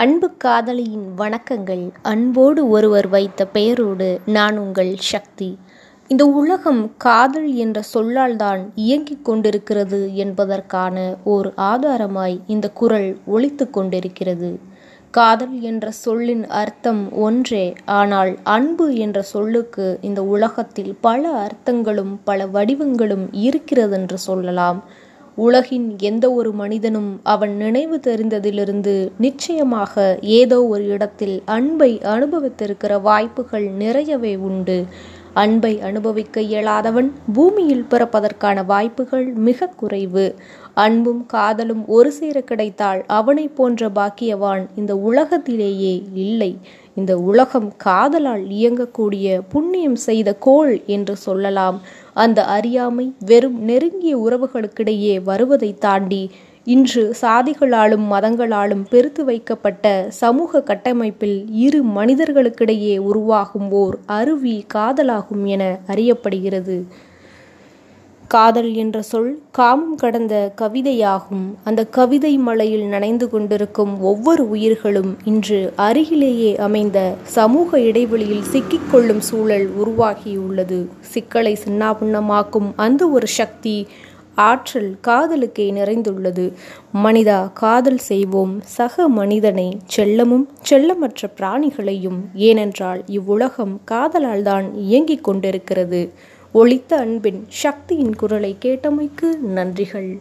அன்பு காதலியின் வணக்கங்கள். அன்போடு ஒருவர் வைத்த பெயரோடு நான் உங்கள் சக்தி. இந்த உலகம் காதல் என்ற சொல்லால் தான் இயங்கிக் கொண்டிருக்கிறது என்பதற்கான ஓர் ஆதாரமாய் இந்த குரல் ஒழித்து கொண்டிருக்கிறது. காதல் என்ற சொல்லின் அர்த்தம் ஒன்றே ஆனால் அன்பு என்ற சொல்லுக்கு இந்த உலகத்தில் பல அர்த்தங்களும் பல வடிவங்களும் இருக்கிறதென்று சொல்லலாம். உலகின் எந்த ஒரு மனிதனும் அவன் நினைவு தெரிந்ததிலிருந்து நிச்சயமாக ஏதோ ஒரு இடத்தில் அன்பை அனுபவித்திருக்கிற வாய்ப்புகள் நிறையவே உண்டு. அன்பை அனுபவிக்க இயலாதவன் பூமியில் பிறப்பதற்கான வாய்ப்புகள் மிக குறைவு. அன்பும் காதலும் ஒரு சேர கிடைத்தால் அவனை போன்ற பாக்கியவான் இந்த உலகத்திலேயே இல்லை. இந்த உலகம் காதலால் இயங்கக்கூடிய புண்ணியம் செய்த கோள் என்று சொல்லலாம். அந்த அறியாமை வெறும் நெருங்கிய உறவுகளுக்கிடையே வருவதை தாண்டி இன்று சாதிகளாலும் மதங்களாலும் பெருத்து வைக்கப்பட்ட சமூக கட்டமைப்பில் இரு மனிதர்களுக்கிடையே உருவாகும் ஓர் அருவி காதலாகும் என அறியப்படுகிறது. காதல் என்ற சொல் காமம் கடந்த கவிதையாகும். அந்த கவிதை மலையில் நனைந்து கொண்டிருக்கும் ஒவ்வொரு உயிர்களும் இன்று அருகிலேயே அமைந்த சமூக இடைவெளியில் சிக்கிக்கொள்ளும் சூழல் உருவாகியுள்ளது. சிக்கலை சின்னாபின்னமாக்கும் அந்த ஒரு சக்தி ஆற்றல் காதலுக்கே நிறைந்துள்ளது. மனிதா காதல் செய்வோம். சக மனிதனை செல்லமும் செல்லமற்ற பிராணிகளையும். ஏனென்றால் இவ்வுலகம் காதலால் தான் இயங்கிக் கொண்டிருக்கிறது. ஒளித்த அன்பின் சக்தியின் குரலை கேட்டமைக்கு நன்றிகள்.